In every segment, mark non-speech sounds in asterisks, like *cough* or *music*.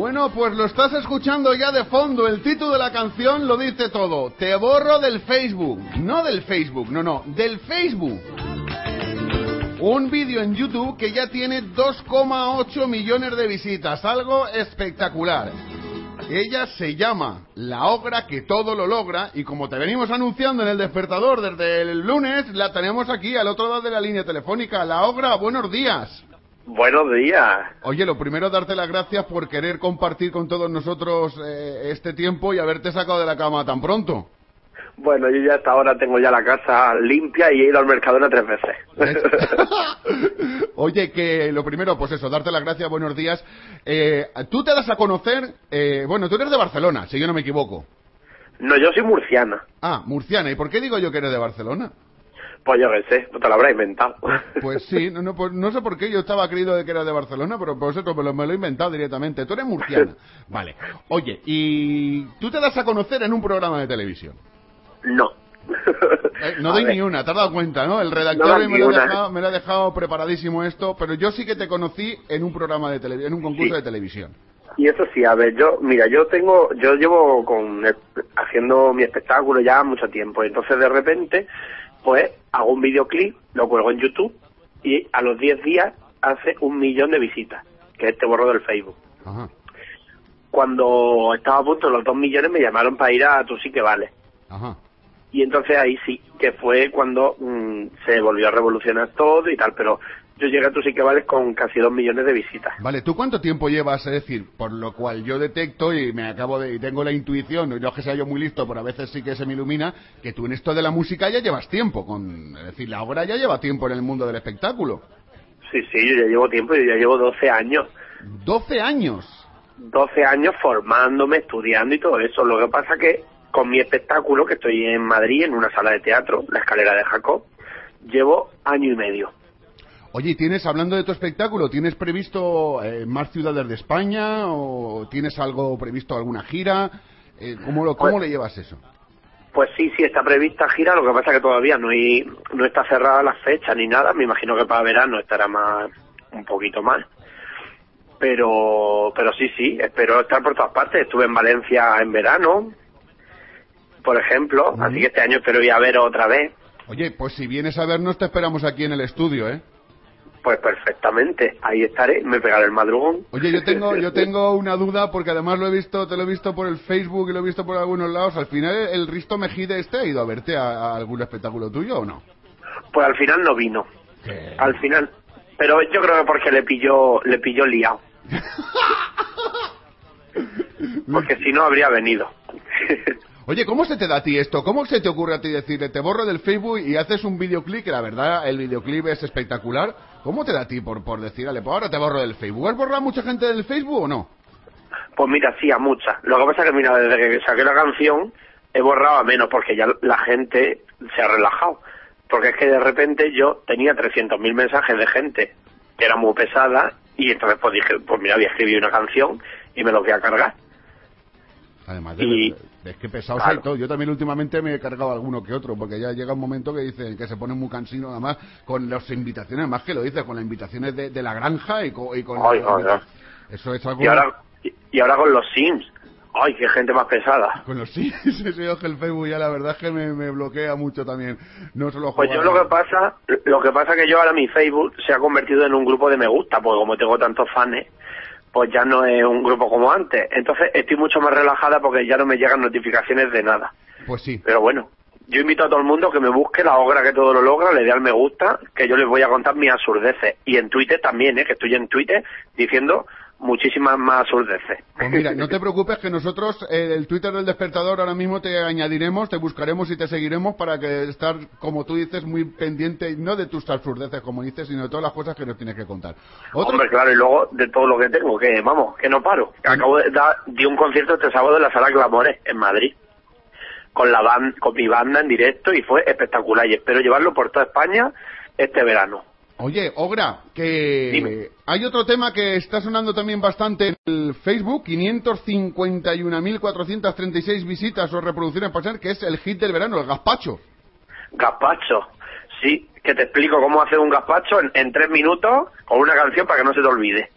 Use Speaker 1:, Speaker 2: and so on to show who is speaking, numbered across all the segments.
Speaker 1: Bueno, pues lo estás escuchando ya de fondo. El título de la canción lo dice todo. Te borro del Facebook. No del Facebook, no, no, del Facebook. Un vídeo en YouTube que ya tiene 2,8 millones de visitas. Algo espectacular. Ella se llama La Ogra que todo lo logra y como te venimos anunciando en el despertador desde el lunes, la tenemos aquí al otro lado de la línea telefónica. La Ogra, buenos días.
Speaker 2: Buenos días.
Speaker 1: Oye, lo primero darte las gracias por querer compartir con todos nosotros eh, este tiempo y haberte sacado de la cama tan pronto.
Speaker 2: Bueno, yo ya hasta ahora tengo ya la casa limpia y he ido al Mercadona tres veces. *laughs*
Speaker 1: Oye, que lo primero, pues eso, darte las gracias, buenos días. Eh, tú te das a conocer, eh, bueno, tú eres de Barcelona, si yo no me equivoco.
Speaker 2: No, yo soy murciana.
Speaker 1: Ah, murciana. ¿Y por qué digo yo que eres de Barcelona?
Speaker 2: Pues yo qué sé, no te lo habrás inventado.
Speaker 1: Pues sí, no, no, pues no sé por qué yo estaba creído de que eras de Barcelona, pero por eso me lo, me lo he inventado directamente. Tú eres murciana. *laughs* Vale. Oye, y tú te das a conocer en un programa de televisión.
Speaker 2: No. *laughs*
Speaker 1: Eh, no doy ni una, te has dado cuenta, ¿no? El redactor me, lo
Speaker 2: una.
Speaker 1: dejado, me lo ha dejado preparadísimo esto, pero yo sí que te conocí en un programa de televisión, en un concurso
Speaker 2: Sí.
Speaker 1: de televisión.
Speaker 2: Y eso sí, a ver, yo, mira, yo tengo, yo llevo con haciendo mi espectáculo ya mucho tiempo, entonces de repente, pues hago un videoclip, lo cuelgo en YouTube y a los 10 días hace un millón de visitas, que es este borro del Facebook.
Speaker 1: Ajá.
Speaker 2: Cuando estaba a punto de los dos millones me llamaron para ir a Tú sí que vale.
Speaker 1: Ajá.
Speaker 2: Y entonces ahí sí, que fue cuando mm, se volvió a revolucionar todo y tal, pero yo llegué a sí que vales con casi dos millones de visitas.
Speaker 1: Vale, ¿tú cuánto tiempo llevas? Es decir, por lo cual yo detecto y me acabo de, y tengo la intuición, no es que sea yo muy listo, pero a veces sí que se me ilumina, que tú en esto de la música ya llevas tiempo, con, es decir, la obra ya lleva tiempo en el mundo del espectáculo.
Speaker 2: Sí, sí, yo ya llevo tiempo, yo ya llevo 12 años.
Speaker 1: 12 años.
Speaker 2: 12 años formándome, estudiando y todo eso. Lo que pasa que con mi espectáculo, que estoy en Madrid, en una sala de teatro, La Escalera de Jacob, llevo año y medio.
Speaker 1: Oye, ¿y ¿tienes, hablando de tu espectáculo, ¿tienes previsto eh, más ciudades de España o tienes algo previsto, alguna gira? Eh, ¿Cómo, lo, cómo
Speaker 2: Pues-
Speaker 1: le llevas eso?
Speaker 2: Pues sí, sí, está prevista gira, lo que pasa que todavía no, hay, no está cerrada la fecha ni nada. Me imagino que para verano estará más, un poquito más. Pero, pero sí, sí, espero estar por todas partes. Estuve en Valencia en verano, por ejemplo, así que este año espero ir a ver otra vez.
Speaker 1: Oye, pues si vienes a vernos te esperamos aquí en el estudio, ¿eh?
Speaker 2: Pues perfectamente, ahí estaré, me pegaré el madrugón.
Speaker 1: Oye, yo tengo, *laughs* yo tengo una duda porque además lo he visto, te lo he visto por el Facebook y lo he visto por algunos lados. Al final, ¿el Risto Mejide este ha ido a verte a, a algún espectáculo tuyo o no?
Speaker 2: Pues al final no vino, al final. Pero yo creo que porque le pilló, le pilló liado. *laughs* Porque si no habría venido. *laughs*
Speaker 1: Oye, ¿cómo se te da a ti esto? ¿Cómo se te ocurre a ti decirle, te borro del Facebook y haces un videoclip, que la verdad el videoclip es espectacular? ¿Cómo te da a ti por, por decirle, pues ahora te borro del Facebook? ¿Has borrado a mucha gente del Facebook o no?
Speaker 2: Pues mira, sí, a muchas. Lo que pasa es que, mira, desde que saqué la canción, he borrado a menos, porque ya la gente se ha relajado. Porque es que de repente yo tenía 300.000 mensajes de gente que era muy pesada, y entonces pues dije, pues mira, voy a escribir una canción y me los voy a cargar.
Speaker 1: Además de,
Speaker 2: Y-
Speaker 1: es que pesados
Speaker 2: claro.
Speaker 1: hay todo. Yo también últimamente me he cargado alguno que otro, porque ya llega un momento que dicen que se pone muy cansino, además, con las invitaciones, más que lo dices, con las invitaciones de, de la granja y con... y con
Speaker 2: Ay, ay, ay.
Speaker 1: Eso es algo...
Speaker 2: Y ahora, y, y ahora con los Sims. Ay, qué gente más pesada.
Speaker 1: Con los sí, sí, *laughs* ojo, el Facebook ya la verdad es que me, me bloquea mucho también. No solo
Speaker 2: Pues yo lo que pasa, lo que pasa que yo ahora mi Facebook se ha convertido en un grupo de me gusta, porque como tengo tantos fans, pues ya no es un grupo como antes. Entonces estoy mucho más relajada porque ya no me llegan notificaciones de nada.
Speaker 1: Pues sí.
Speaker 2: Pero bueno, yo invito a todo el mundo que me busque la obra que todo lo logra, le dé al me gusta, que yo les voy a contar mis absurdeces. Y en Twitter también, ¿eh? que estoy en Twitter diciendo muchísimas más surdeces.
Speaker 1: Pues mira, no te preocupes que nosotros eh, el Twitter del despertador ahora mismo te añadiremos, te buscaremos y te seguiremos para que estar, como tú dices, muy pendiente, no de tus surdeces, como dices, sino de todas las cosas que nos tienes que contar.
Speaker 2: Hombre, claro, y luego de todo lo que tengo, que vamos, que no paro. Acabo de dar, di un concierto este sábado en la Sala Clamores, en Madrid con la banda, con mi banda en directo y fue espectacular y espero llevarlo por toda España este verano.
Speaker 1: Oye, Ogra, que hay otro tema que está sonando también bastante en el Facebook, 551.436 visitas o reproducciones por que es el hit del verano, el gazpacho.
Speaker 2: Gazpacho, sí, que te explico cómo hacer un gazpacho en, en tres minutos con una canción para que no se te olvide.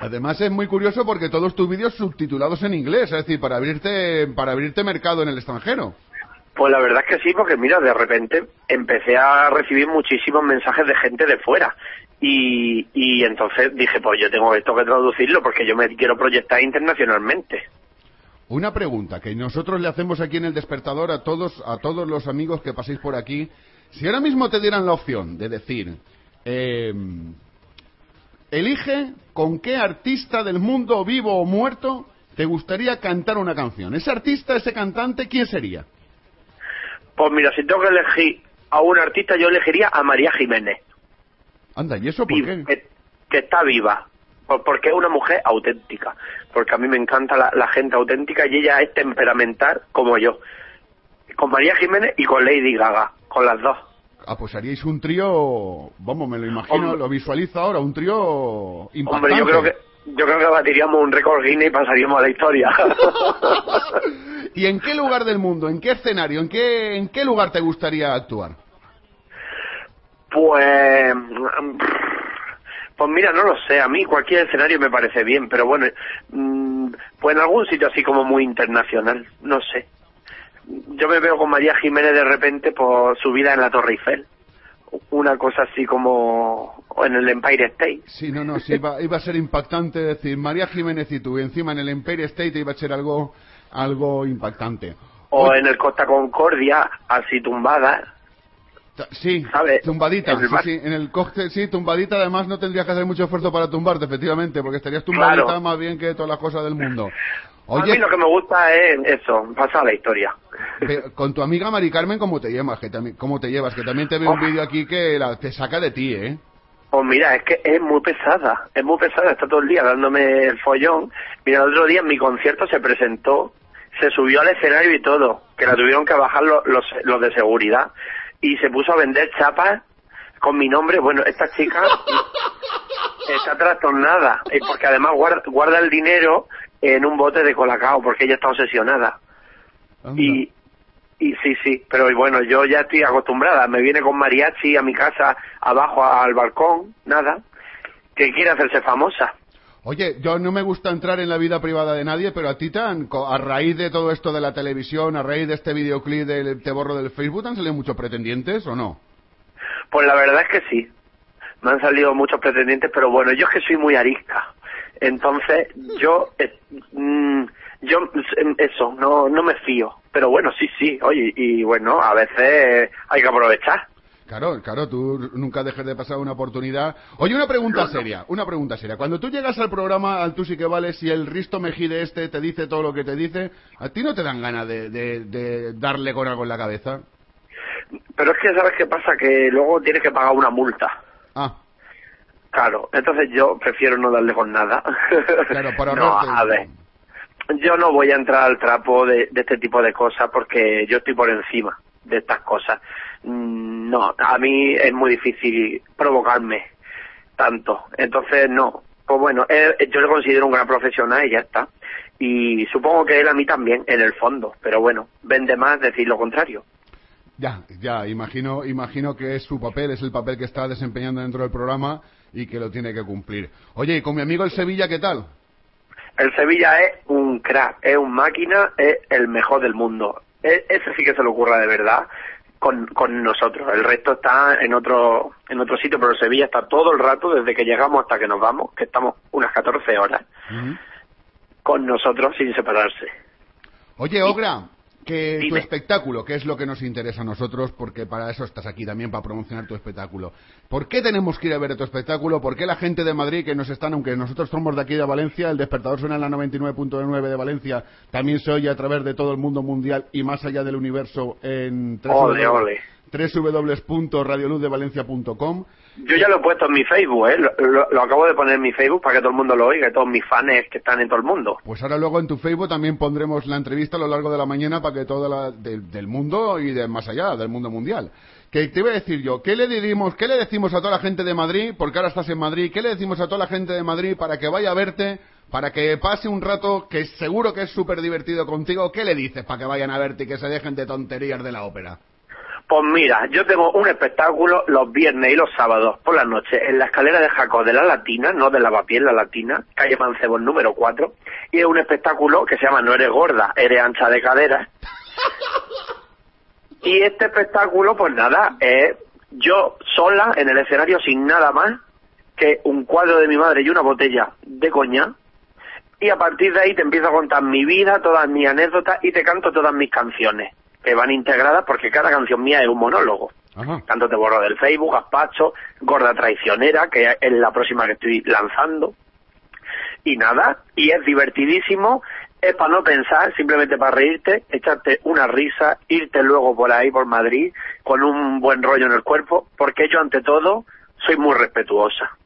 Speaker 1: Además es muy curioso porque todos tus vídeos subtitulados en inglés, es decir, para abrirte, para abrirte mercado en el extranjero.
Speaker 2: Pues la verdad es que sí, porque mira, de repente empecé a recibir muchísimos mensajes de gente de fuera. Y, entonces dije, pues yo tengo esto que traducirlo porque yo me quiero proyectar internacionalmente.
Speaker 1: Una pregunta que nosotros le hacemos aquí en el despertador a todos, a todos los amigos que paséis por aquí. Si ahora mismo te dieran la opción de decir, eh, Elige con qué artista del mundo, vivo o muerto, te gustaría cantar una canción. Ese artista, ese cantante, ¿quién sería?
Speaker 2: Pues mira, si tengo que elegir a un artista, yo elegiría a María Jiménez.
Speaker 1: Anda, ¿y eso por qué?
Speaker 2: Que, está viva. Porque es una mujer auténtica. Porque a mí me encanta la, gente auténtica y ella es temperamental como yo. Con María Jiménez y con Lady Gaga, con las dos.
Speaker 1: Ah, pues haríais un trío, vamos, me lo imagino, lo visualizo ahora, un trío impactante.
Speaker 2: Hombre, yo creo que yo creo que batiríamos un récord Guinness y pasaríamos a la historia. *laughs*
Speaker 1: ¿Y en qué lugar del mundo, en qué escenario, en qué en qué lugar te gustaría actuar?
Speaker 2: Pues pues mira, no lo sé, a mí cualquier escenario me parece bien, pero bueno, mm, pues en algún sitio así como muy internacional, no sé yo me veo con María Jiménez de repente por su vida en la Torre Eiffel. Una cosa así como en el Empire State.
Speaker 1: Sí, no, no, sí, iba, a ser impactante decir María Jiménez y tú, y encima en el Empire State iba a ser algo, algo impactante.
Speaker 2: O en el Costa Concordia, así tumbada.
Speaker 1: Sí, tumbadita. sí, en el coste, sí, tumbadita. Además, no tendrías que hacer mucho esfuerzo para tumbarte, efectivamente, porque estarías tumbadita más bien que todas las cosas del mundo.
Speaker 2: Oye, a mí lo que me gusta es eso, pasar la historia.
Speaker 1: Con tu amiga Mari Carmen, ¿cómo te llevas? Que también, ¿Cómo te llevas? Que también te veo un oh. vídeo aquí que la, te saca de ti, ¿eh?
Speaker 2: Pues mira, es que es muy pesada, es muy pesada, está todo el día dándome el follón. Mira, el otro día en mi concierto se presentó, se subió al escenario y todo, que la tuvieron que bajar los, los, de seguridad, y se puso a vender chapas con mi nombre. Bueno, esta chica *laughs* está trastornada, porque además guarda, guarda el dinero en un bote de colacao porque ella está obsesionada. Y, y sí, sí, pero bueno, yo ya estoy acostumbrada. Me viene con mariachi a mi casa, abajo al balcón, nada. Que quiere hacerse famosa.
Speaker 1: Oye, yo no me gusta entrar en la vida privada de nadie, pero a ti, tan, a raíz de todo esto de la televisión, a raíz de este videoclip del Te borro del Facebook, ¿han salido muchos pretendientes o no?
Speaker 2: Pues la verdad es que sí. Me han salido muchos pretendientes, pero bueno, yo es que soy muy arisca. Entonces, yo, eh, mm, yo, eso, no, no me fío. Pero bueno, sí, sí, oye, y bueno, a veces hay que aprovechar.
Speaker 1: Claro, claro, tú nunca dejes de pasar una oportunidad. Oye, una pregunta seria, una pregunta seria. Cuando tú llegas al programa, al Tú sí que vales, y el Risto Mejide este te dice todo lo que te dice, ¿a ti no te dan ganas de, de darle con algo en la cabeza?
Speaker 2: Pero es que, ¿sabes qué pasa? Que luego tienes que pagar una multa.
Speaker 1: Ah.
Speaker 2: Claro, entonces yo prefiero no darle con nada.
Speaker 1: Claro, para *laughs* no,
Speaker 2: a ver, yo no voy a entrar al trapo de, este tipo de cosas porque yo estoy por encima de estas cosas. Mm, no, a mí es muy difícil provocarme tanto. Entonces, no. Pues bueno, yo le considero un gran profesional y ya está. Y supongo que él a mí también, en el fondo. Pero bueno, vende más decir lo contrario.
Speaker 1: Ya, ya, imagino, imagino que es su papel, es el papel que está desempeñando dentro del programa y que lo tiene que cumplir. Oye, ¿y con mi amigo el Sevilla qué tal?
Speaker 2: El Sevilla es un crack, es un máquina, es el mejor del mundo. E, ese sí que se lo ocurra de verdad con, con nosotros. El resto está en otro, en otro sitio, pero Sevilla está todo el rato, desde que llegamos hasta que nos vamos, que estamos unas 14 horas, con nosotros sin separarse.
Speaker 1: Oye, Ogra, que tu espectáculo, que es lo que nos interesa a nosotros, porque para eso estás aquí también, para promocionar tu espectáculo. ¿Por qué tenemos que ir a ver tu espectáculo? ¿Por qué la gente de Madrid que nos están, aunque nosotros somos de aquí de Valencia, el despertador suena en la 99.9 de Valencia, también se oye a través de todo el mundo mundial y más allá del universo en
Speaker 2: Ole, ole.
Speaker 1: www.radioluzdevalencia.com
Speaker 2: Yo ya lo he puesto en mi Facebook, ¿eh? Lo, lo- acabo de poner en mi Facebook para que todo el mundo lo oiga, todos mis fans que están en todo el mundo.
Speaker 1: Pues ahora luego en tu Facebook también pondremos la entrevista a lo largo de la mañana para que todo la, del- mundo y de más allá, del mundo mundial. Que te iba a decir yo, ¿qué le dirimos, qué le decimos a toda la gente de Madrid, porque ahora estás en Madrid, qué le decimos a toda la gente de Madrid para que vaya a verte, para que pase un rato que seguro que es súper divertido contigo? ¿Qué le dices para que vayan a verte y que se dejen de tonterías de la ópera?
Speaker 2: Pues mira, yo tengo un espectáculo los viernes y los sábados por la noche en la escalera de Jacob de la Latina, no de Lavapiés, la Latina, calle Mancebos número 4, y es un espectáculo que se llama No eres gorda, eres ancha de cadera. *laughs* Y este espectáculo, pues nada, es yo sola en el escenario sin nada más que un cuadro de mi madre y una botella de coña. Y a partir de ahí te empiezo a contar mi vida, todas mis anécdotas y te canto todas mis canciones, que van integradas porque cada canción mía es un monólogo.
Speaker 1: Ajá.
Speaker 2: Tanto te borro del Facebook, Gazpacho, Gorda Traicionera, que es la próxima que estoy lanzando. Y nada, y es divertidísimo, es para no pensar, simplemente para reírte, echarte una risa, irte luego por ahí, por Madrid, con un buen rollo en el cuerpo, porque yo ante todo soy muy respetuosa.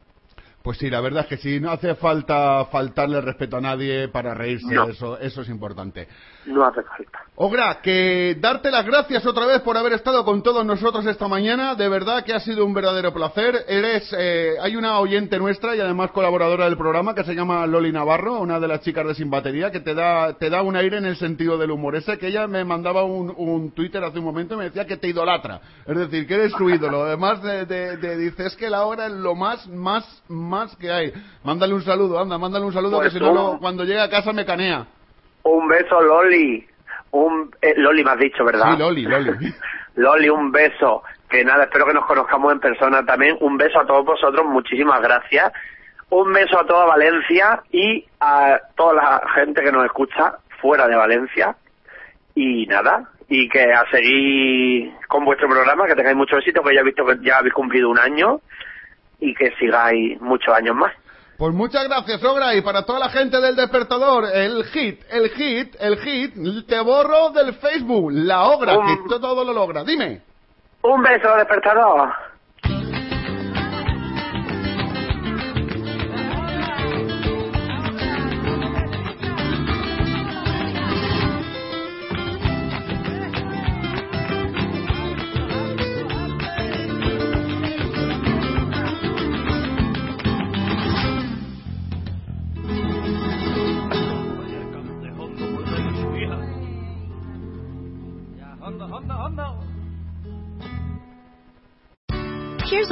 Speaker 1: Pues sí, la verdad es que sí, no hace falta faltarle respeto a nadie para reírse,
Speaker 2: No.
Speaker 1: eso, eso es importante.
Speaker 2: No hace falta.
Speaker 1: Ogra, que darte las gracias otra vez por haber estado con todos nosotros esta mañana. De verdad que ha sido un verdadero placer. Eres, eh, hay una oyente nuestra y además colaboradora del programa que se llama Loli Navarro, una de las chicas de Sin Batería, que te da, te da un aire en el sentido del humor. Ese que ella me mandaba un, un Twitter hace un momento y me decía que te idolatra. Es decir, que eres su ídolo. Además de, de, de- dice, es que la hora es lo más, más, más que hay. Mándale un saludo, anda, mándale un saludo
Speaker 2: Pues
Speaker 1: que si no, cuando llegue a casa me canea.
Speaker 2: Un beso, Loli. Un, eh, Loli me has dicho, ¿verdad?
Speaker 1: Sí, Loli, Loli. *laughs*
Speaker 2: Loli, un beso. Que nada, espero que nos conozcamos en persona también. Un beso a todos vosotros, muchísimas gracias. Un beso a toda Valencia y a toda la gente que nos escucha fuera de Valencia. Y nada, y que a seguir con vuestro programa, que tengáis mucho éxito, que ya he visto que ya habéis cumplido un año y que sigáis muchos años más.
Speaker 1: Pues muchas gracias, Ogra, y para toda la gente del despertador, el hit, el hit, el hit, te borro del Facebook, la Ogra, que todo lo logra. Dime.
Speaker 2: Un beso, despertador.